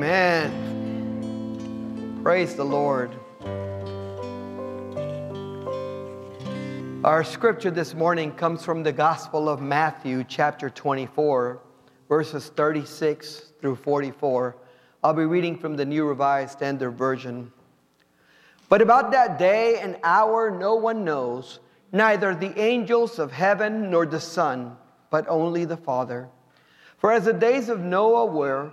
Amen. Praise the Lord. Our scripture this morning comes from the Gospel of Matthew, chapter 24, verses 36 through 44. I'll be reading from the New Revised Standard Version. But about that day and hour no one knows, neither the angels of heaven nor the Son, but only the Father. For as the days of Noah were,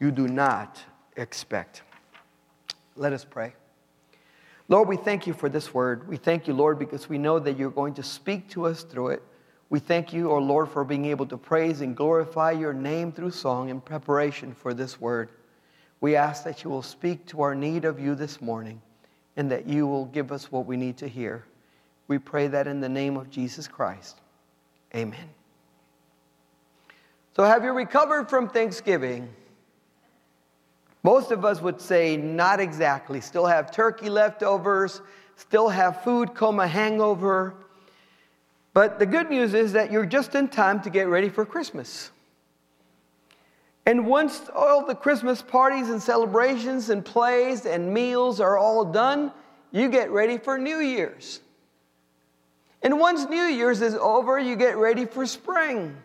you do not expect. Let us pray. Lord, we thank you for this word. We thank you, Lord, because we know that you're going to speak to us through it. We thank you, O oh Lord, for being able to praise and glorify your name through song in preparation for this word. We ask that you will speak to our need of you this morning and that you will give us what we need to hear. We pray that in the name of Jesus Christ. Amen. So, have you recovered from Thanksgiving? Most of us would say, not exactly. Still have turkey leftovers, still have food coma hangover. But the good news is that you're just in time to get ready for Christmas. And once all the Christmas parties and celebrations and plays and meals are all done, you get ready for New Year's. And once New Year's is over, you get ready for spring.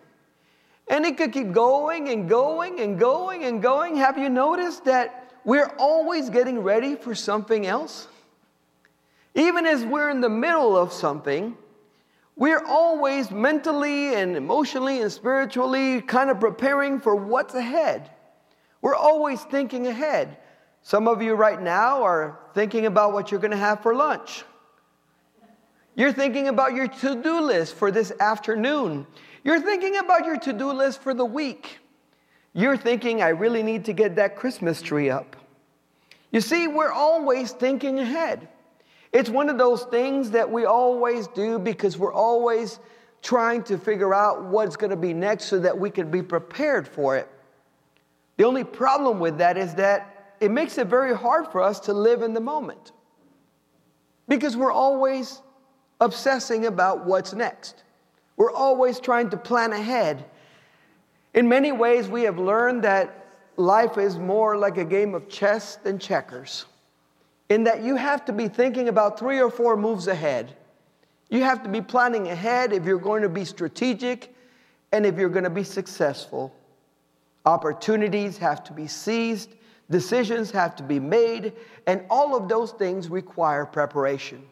And it could keep going and going and going and going. Have you noticed that we're always getting ready for something else? Even as we're in the middle of something, we're always mentally and emotionally and spiritually kind of preparing for what's ahead. We're always thinking ahead. Some of you right now are thinking about what you're going to have for lunch. You're thinking about your to do list for this afternoon. You're thinking about your to do list for the week. You're thinking, I really need to get that Christmas tree up. You see, we're always thinking ahead. It's one of those things that we always do because we're always trying to figure out what's going to be next so that we can be prepared for it. The only problem with that is that it makes it very hard for us to live in the moment because we're always obsessing about what's next. We're always trying to plan ahead. In many ways, we have learned that life is more like a game of chess than checkers, in that you have to be thinking about three or four moves ahead. You have to be planning ahead if you're going to be strategic and if you're going to be successful. Opportunities have to be seized, decisions have to be made, and all of those things require preparation.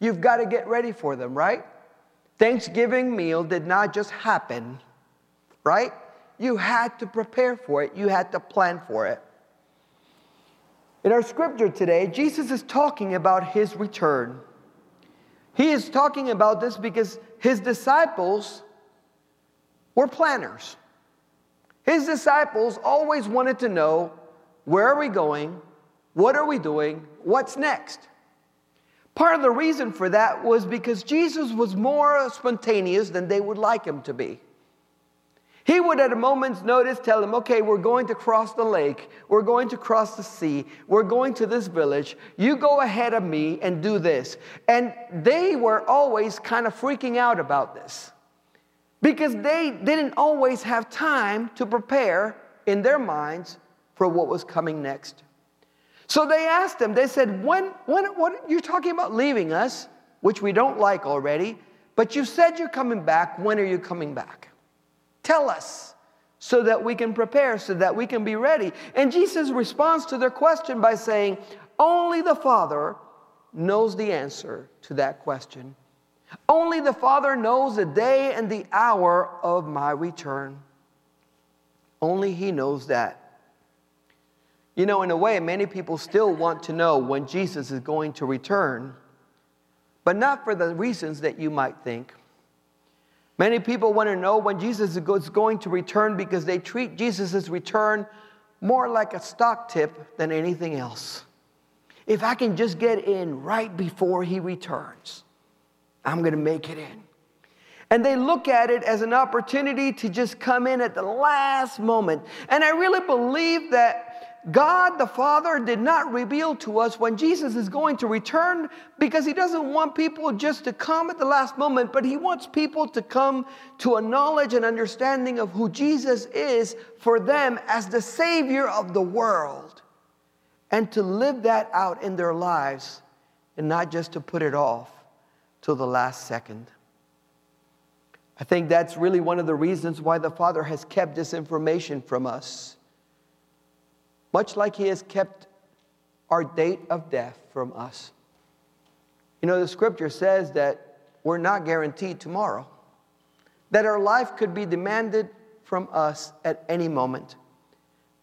You've got to get ready for them, right? Thanksgiving meal did not just happen, right? You had to prepare for it, you had to plan for it. In our scripture today, Jesus is talking about his return. He is talking about this because his disciples were planners. His disciples always wanted to know where are we going? What are we doing? What's next? Part of the reason for that was because Jesus was more spontaneous than they would like him to be. He would, at a moment's notice, tell them, okay, we're going to cross the lake, we're going to cross the sea, we're going to this village, you go ahead of me and do this. And they were always kind of freaking out about this because they didn't always have time to prepare in their minds for what was coming next. So they asked him, they said, when, when, what, you're talking about leaving us, which we don't like already, but you said you're coming back. When are you coming back? Tell us. so that we can prepare, so that we can be ready. And Jesus responds to their question by saying, Only the Father knows the answer to that question. Only the Father knows the day and the hour of my return. Only He knows that. You know, in a way, many people still want to know when Jesus is going to return, but not for the reasons that you might think. Many people want to know when Jesus is going to return because they treat Jesus' return more like a stock tip than anything else. If I can just get in right before he returns, I'm going to make it in. And they look at it as an opportunity to just come in at the last moment. And I really believe that God the Father did not reveal to us when Jesus is going to return because He doesn't want people just to come at the last moment, but He wants people to come to a knowledge and understanding of who Jesus is for them as the Savior of the world and to live that out in their lives and not just to put it off till the last second. I think that's really one of the reasons why the Father has kept this information from us much like He has kept our date of death from us. You know, the scripture says that we're not guaranteed tomorrow, that our life could be demanded from us at any moment,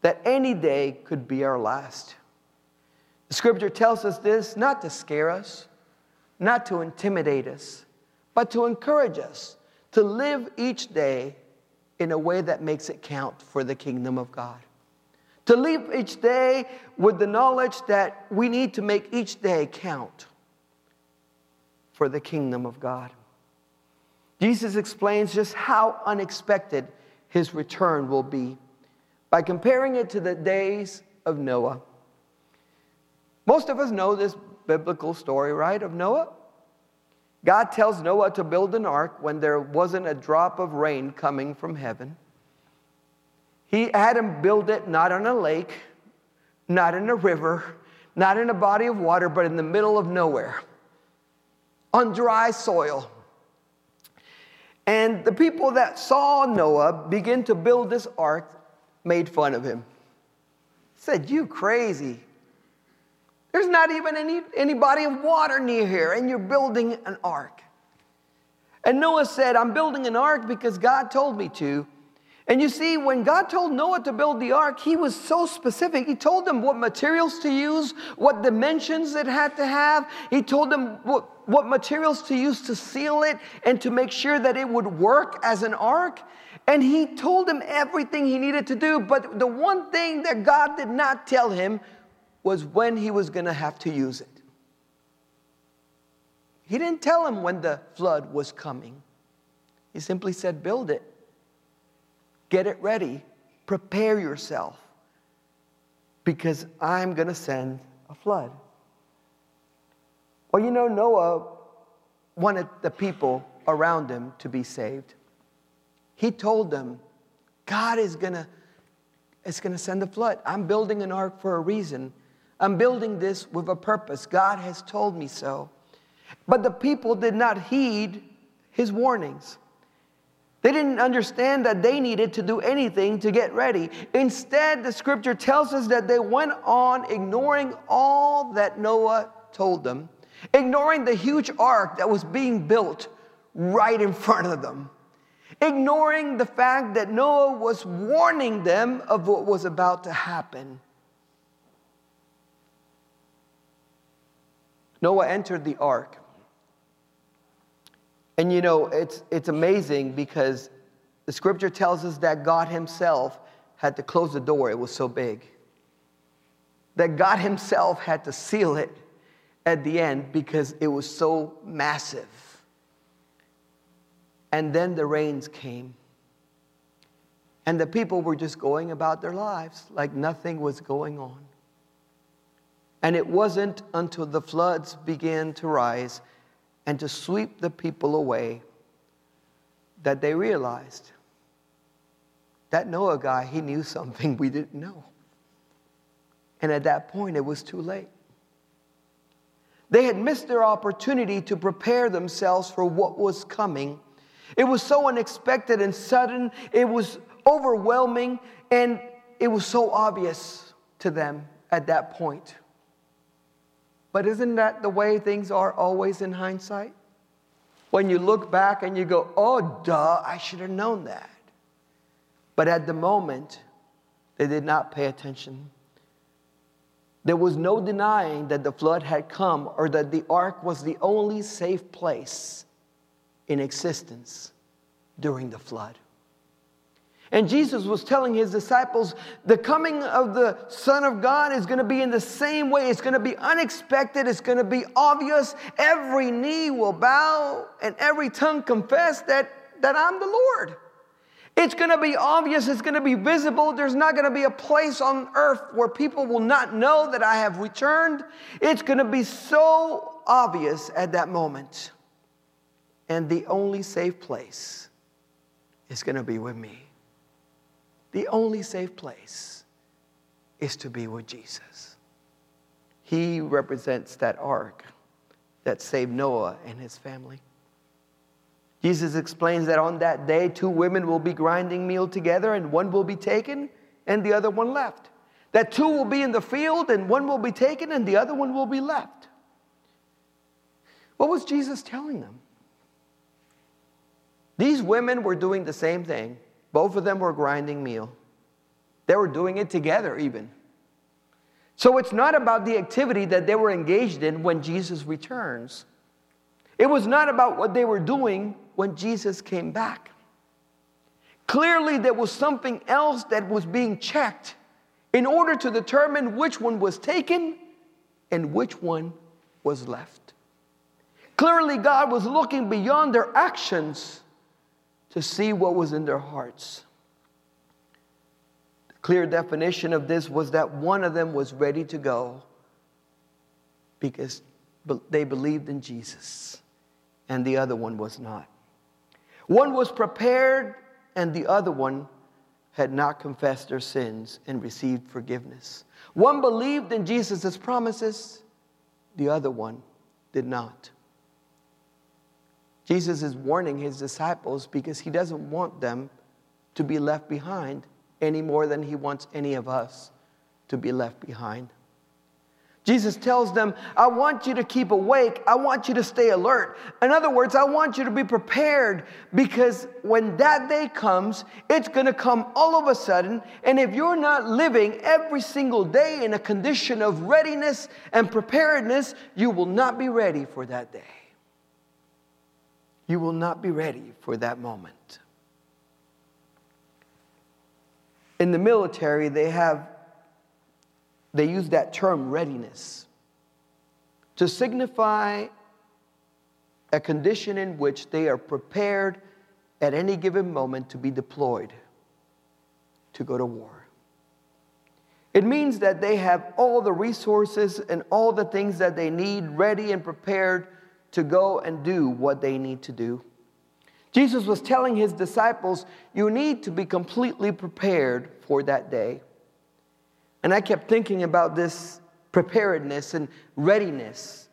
that any day could be our last. The scripture tells us this not to scare us, not to intimidate us, but to encourage us to live each day in a way that makes it count for the kingdom of God. To live each day with the knowledge that we need to make each day count for the kingdom of God. Jesus explains just how unexpected his return will be by comparing it to the days of Noah. Most of us know this biblical story, right, of Noah? God tells Noah to build an ark when there wasn't a drop of rain coming from heaven. He had him build it not on a lake, not in a river, not in a body of water, but in the middle of nowhere, on dry soil. And the people that saw Noah begin to build this ark made fun of him. Said, You crazy. There's not even any, any body of water near here, and you're building an ark. And Noah said, I'm building an ark because God told me to. And you see, when God told Noah to build the ark, he was so specific. He told them what materials to use, what dimensions it had to have. He told them what, what materials to use to seal it and to make sure that it would work as an ark. And he told him everything he needed to do. But the one thing that God did not tell him was when he was going to have to use it. He didn't tell him when the flood was coming, he simply said, Build it. Get it ready. Prepare yourself because I'm going to send a flood. Well, you know, Noah wanted the people around him to be saved. He told them, God is going to is going to send a flood. I'm building an ark for a reason. I'm building this with a purpose. God has told me so. But the people did not heed his warnings. They didn't understand that they needed to do anything to get ready. Instead, the scripture tells us that they went on ignoring all that Noah told them, ignoring the huge ark that was being built right in front of them, ignoring the fact that Noah was warning them of what was about to happen. Noah entered the ark. And you know, it's, it's amazing because the scripture tells us that God Himself had to close the door, it was so big. That God Himself had to seal it at the end because it was so massive. And then the rains came. And the people were just going about their lives like nothing was going on. And it wasn't until the floods began to rise and to sweep the people away that they realized that Noah guy, he knew something we didn't know. And at that point, it was too late. They had missed their opportunity to prepare themselves for what was coming. It was so unexpected and sudden, it was overwhelming, and it was so obvious to them at that point. But isn't that the way things are always in hindsight? When you look back and you go, oh, duh, I should have known that. But at the moment, they did not pay attention. There was no denying that the flood had come or that the ark was the only safe place in existence during the flood. And Jesus was telling his disciples the coming of the Son of God is going to be in the same way. It's going to be unexpected. It's going to be obvious. Every knee will bow and every tongue confess that, that I'm the Lord. It's going to be obvious, it's going to be visible. There's not going to be a place on earth where people will not know that I have returned. It's going to be so obvious at that moment. And the only safe place is going to be with me. The only safe place is to be with Jesus. He represents that ark that saved Noah and his family. Jesus explains that on that day, two women will be grinding meal together, and one will be taken and the other one left. That two will be in the field, and one will be taken and the other one will be left. What was Jesus telling them? These women were doing the same thing. Both of them were grinding meal. They were doing it together, even. So it's not about the activity that they were engaged in when Jesus returns. It was not about what they were doing when Jesus came back. Clearly, there was something else that was being checked in order to determine which one was taken and which one was left. Clearly, God was looking beyond their actions to see what was in their hearts. The clear definition of this was that one of them was ready to go because they believed in Jesus, and the other one was not. One was prepared, and the other one had not confessed their sins and received forgiveness. One believed in Jesus' promises, the other one did not. Jesus is warning his disciples because he doesn't want them to be left behind any more than he wants any of us to be left behind. Jesus tells them, I want you to keep awake. I want you to stay alert. In other words, I want you to be prepared because when that day comes, it's going to come all of a sudden. And if you're not living every single day in a condition of readiness and preparedness, you will not be ready for that day. You will not be ready for that moment. In the military, they have they use that term readiness to signify a condition in which they are prepared at any given moment to be deployed to go to war. It means that they have all the resources and all the things that they need ready and prepared to go and do what they need to do. Jesus was telling his disciples, You need to be completely prepared for that day. And I kept thinking about this preparedness and readiness,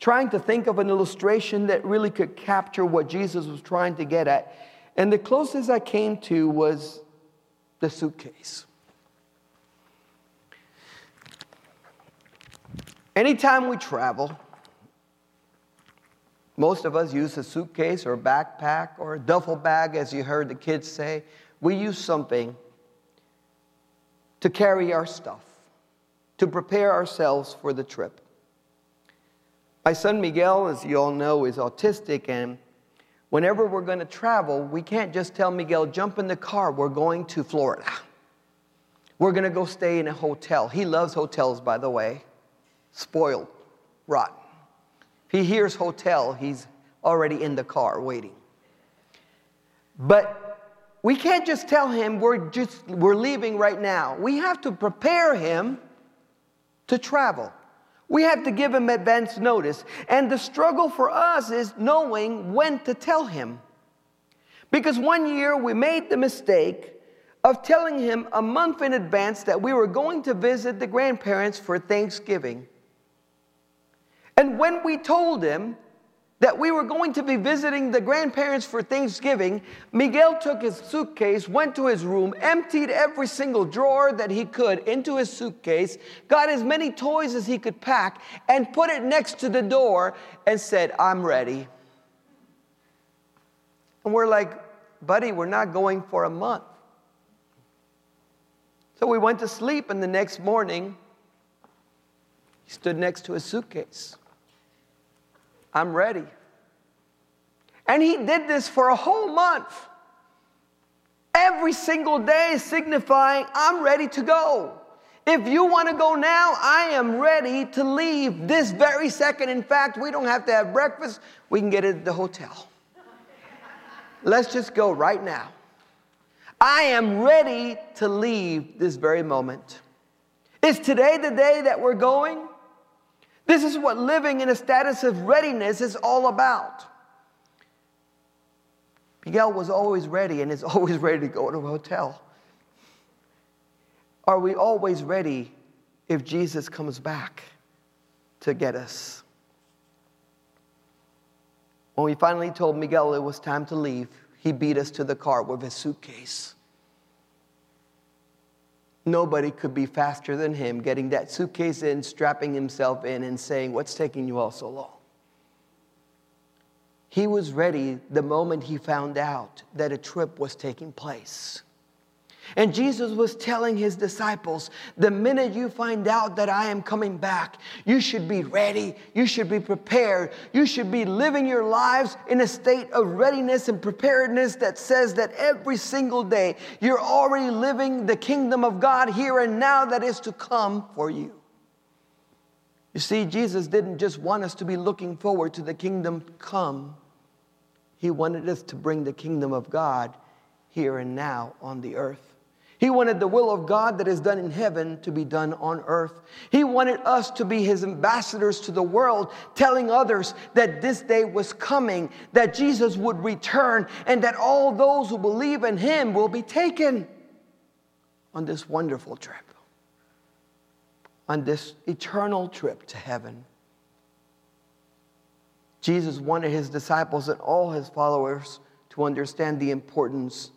trying to think of an illustration that really could capture what Jesus was trying to get at. And the closest I came to was the suitcase. Anytime we travel, most of us use a suitcase or a backpack or a duffel bag, as you heard the kids say. We use something to carry our stuff, to prepare ourselves for the trip. My son Miguel, as you all know, is autistic, and whenever we're going to travel, we can't just tell Miguel, jump in the car, we're going to Florida. We're going to go stay in a hotel. He loves hotels, by the way. Spoiled, rotten. He hears hotel, he's already in the car waiting. But we can't just tell him we're just we're leaving right now. We have to prepare him to travel. We have to give him advance notice. And the struggle for us is knowing when to tell him. Because one year we made the mistake of telling him a month in advance that we were going to visit the grandparents for Thanksgiving. And when we told him, that we were going to be visiting the grandparents for Thanksgiving, Miguel took his suitcase, went to his room, emptied every single drawer that he could into his suitcase, got as many toys as he could pack, and put it next to the door and said, I'm ready. And we're like, buddy, we're not going for a month. So we went to sleep, and the next morning, he stood next to his suitcase. I'm ready. And he did this for a whole month. Every single day, signifying, I'm ready to go. If you want to go now, I am ready to leave this very second. In fact, we don't have to have breakfast, we can get it at the hotel. Let's just go right now. I am ready to leave this very moment. Is today the day that we're going? This is what living in a status of readiness is all about. Miguel was always ready and is always ready to go to a hotel. Are we always ready if Jesus comes back to get us? When we finally told Miguel it was time to leave, he beat us to the car with his suitcase. Nobody could be faster than him getting that suitcase in, strapping himself in, and saying, What's taking you all so long? He was ready the moment he found out that a trip was taking place. And Jesus was telling his disciples the minute you find out that I am coming back, you should be ready. You should be prepared. You should be living your lives in a state of readiness and preparedness that says that every single day you're already living the kingdom of God here and now that is to come for you. You see, Jesus didn't just want us to be looking forward to the kingdom come, He wanted us to bring the kingdom of God here and now on the earth. He wanted the will of God that is done in heaven to be done on earth. He wanted us to be his ambassadors to the world, telling others that this day was coming, that Jesus would return, and that all those who believe in him will be taken on this wonderful trip, on this eternal trip to heaven. Jesus wanted his disciples and all his followers to understand the importance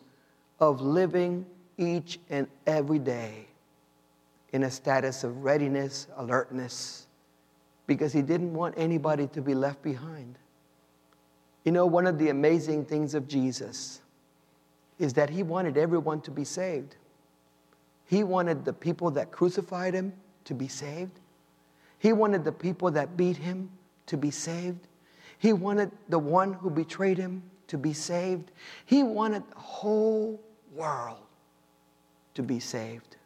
of living each and every day in a status of readiness, alertness, because he didn't want anybody to be left behind. You know, one of the amazing things of Jesus is that he wanted everyone to be saved. He wanted the people that crucified him to be saved. He wanted the people that beat him to be saved. He wanted the one who betrayed him to be saved. He wanted the whole world to be saved.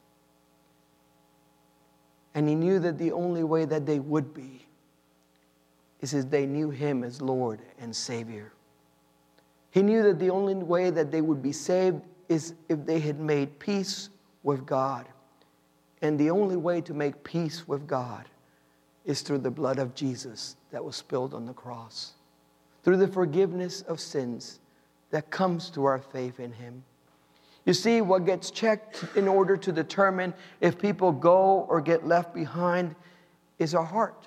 And he knew that the only way that they would be is as they knew him as Lord and Savior. He knew that the only way that they would be saved is if they had made peace with God. And the only way to make peace with God is through the blood of Jesus that was spilled on the cross, through the forgiveness of sins that comes through our faith in Him. You see, what gets checked in order to determine if people go or get left behind is our heart.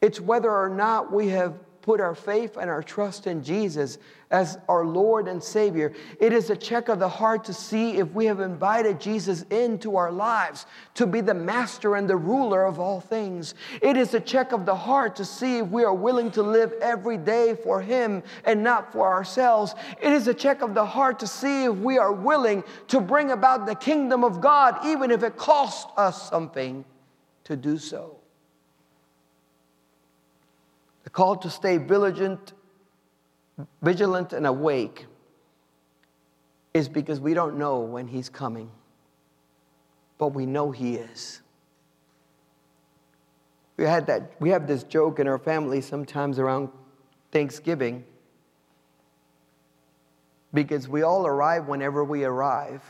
It's whether or not we have put our faith and our trust in Jesus as our Lord and Savior. It is a check of the heart to see if we have invited Jesus into our lives to be the master and the ruler of all things. It is a check of the heart to see if we are willing to live every day for Him and not for ourselves. It is a check of the heart to see if we are willing to bring about the kingdom of God, even if it costs us something to do so. The call to stay vigilant, vigilant and awake is because we don't know when he's coming, but we know he is. We had that we have this joke in our family sometimes around Thanksgiving because we all arrive whenever we arrive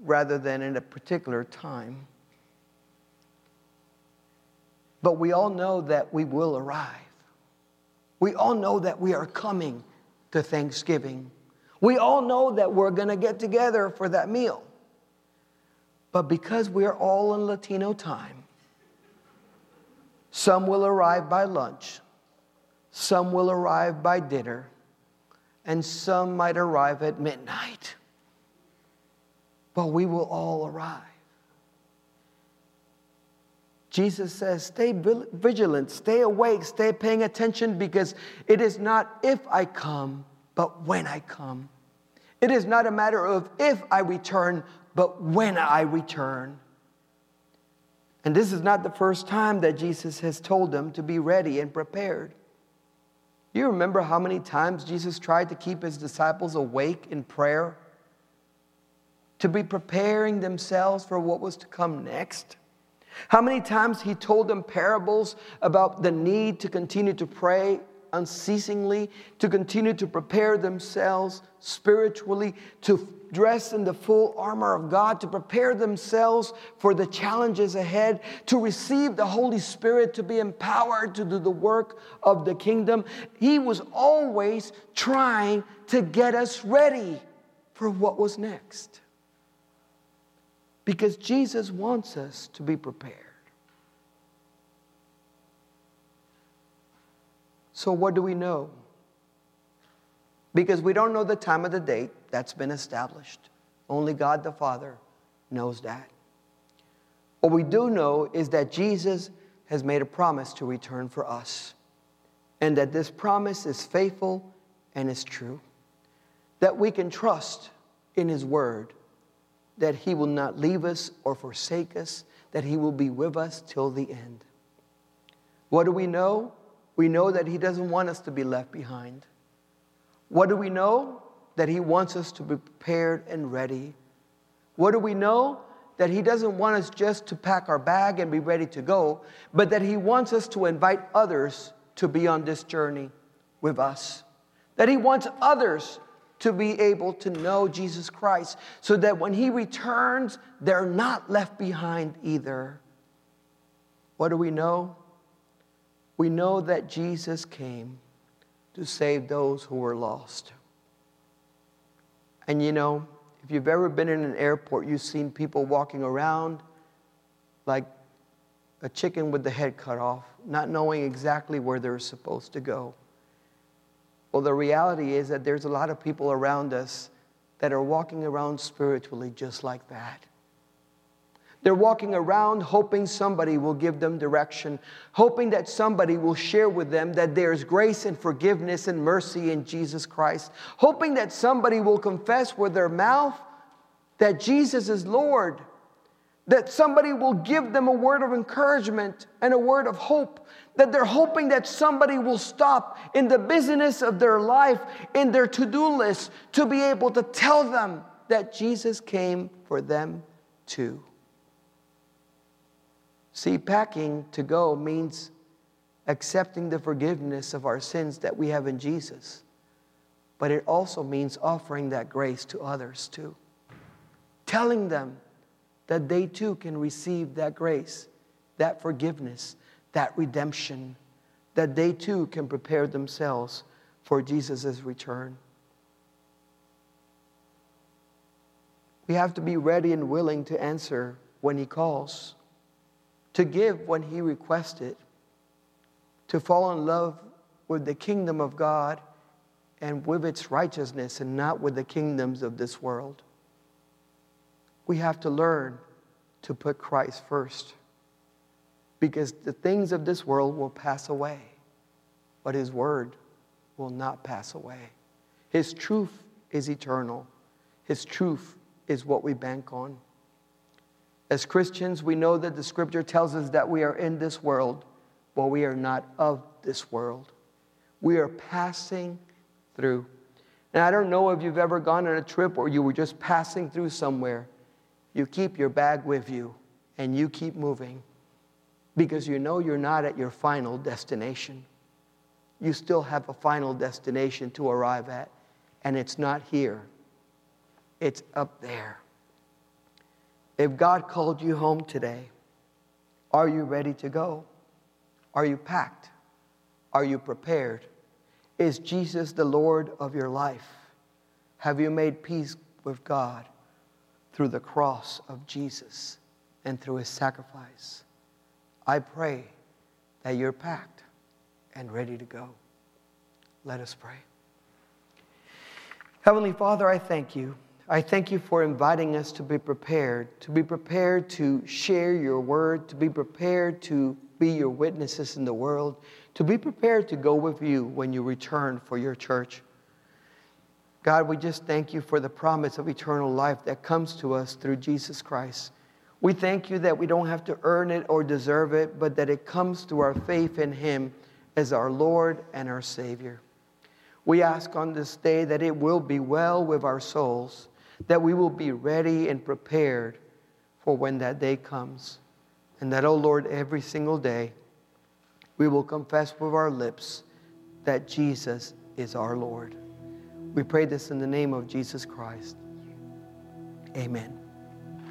rather than in a particular time. But we all know that we will arrive. We all know that we are coming to Thanksgiving. We all know that we're going to get together for that meal. But because we're all in Latino time, some will arrive by lunch, some will arrive by dinner, and some might arrive at midnight. But we will all arrive. Jesus says, Stay vigilant, stay awake, stay paying attention because it is not if I come, but when I come. It is not a matter of if I return, but when I return. And this is not the first time that Jesus has told them to be ready and prepared. You remember how many times Jesus tried to keep his disciples awake in prayer? To be preparing themselves for what was to come next? How many times he told them parables about the need to continue to pray unceasingly, to continue to prepare themselves spiritually, to dress in the full armor of God, to prepare themselves for the challenges ahead, to receive the Holy Spirit, to be empowered to do the work of the kingdom. He was always trying to get us ready for what was next because Jesus wants us to be prepared. So, what do we know? Because we don't know the time of the date, that's been established. Only God the Father knows that. What we do know is that Jesus has made a promise to return for us, and that this promise is faithful and is true. That we can trust in His word that He will not leave us or forsake us, that He will be with us till the end. What do we know? We know that He doesn't want us to be left behind. What do we know? That He wants us to be prepared and ready. What do we know? That He doesn't want us just to pack our bag and be ready to go, but that He wants us to invite others to be on this journey with us. That He wants others to be able to know Jesus Christ so that when he returns, they're not left behind either. What do we know? We know that Jesus came to save those who were lost. And you know, if you've ever been in an airport, you've seen people walking around like a chicken with the head cut off, not knowing exactly where they're supposed to go. Well, the reality is that there's a lot of people around us that are walking around spiritually just like that. They're walking around hoping somebody will give them direction, hoping that somebody will share with them that there's grace and forgiveness and mercy in Jesus Christ, hoping that somebody will confess with their mouth that Jesus is Lord, that somebody will give them a word of encouragement and a word of hope that they're hoping that somebody will stop in the busyness of their life, in their to do list, to be able to tell them that Jesus came for them too. See, packing to go means accepting the forgiveness of our sins that we have in Jesus, but it also means offering that grace to others too. Telling them that they too can receive that grace, that forgiveness, that redemption, that they too can prepare themselves for Jesus' return. We have to be ready and willing to answer when He calls, to give when He requests it, to fall in love with the kingdom of God and with its righteousness and not with the kingdoms of this world. We have to learn to put Christ first because the things of this world will pass away, but His word will not pass away. His truth is eternal, His truth is what we bank on. As Christians, we know that the scripture tells us that we are in this world, but we are not of this world. We are passing through. And I don't know if you've ever gone on a trip or you were just passing through somewhere. You keep your bag with you and you keep moving because you know you're not at your final destination. You still have a final destination to arrive at, and it's not here, it's up there. If God called you home today, are you ready to go? Are you packed? Are you prepared? Is Jesus the Lord of your life? Have you made peace with God through the cross of Jesus and through his sacrifice? I pray that you're packed and ready to go. Let us pray. Heavenly Father, I thank you. I thank you for inviting us to be prepared, to be prepared to share your word, to be prepared to be your witnesses in the world, to be prepared to go with you when you return for your church. God, we just thank you for the promise of eternal life that comes to us through Jesus Christ. We thank you that we don't have to earn it or deserve it, but that it comes through our faith in Him as our Lord and our Savior. We ask on this day that it will be well with our souls, that we will be ready and prepared for when that day comes. And that, oh Lord, every single day we will confess with our lips that Jesus is our Lord. We pray this in the name of Jesus Christ. Amen.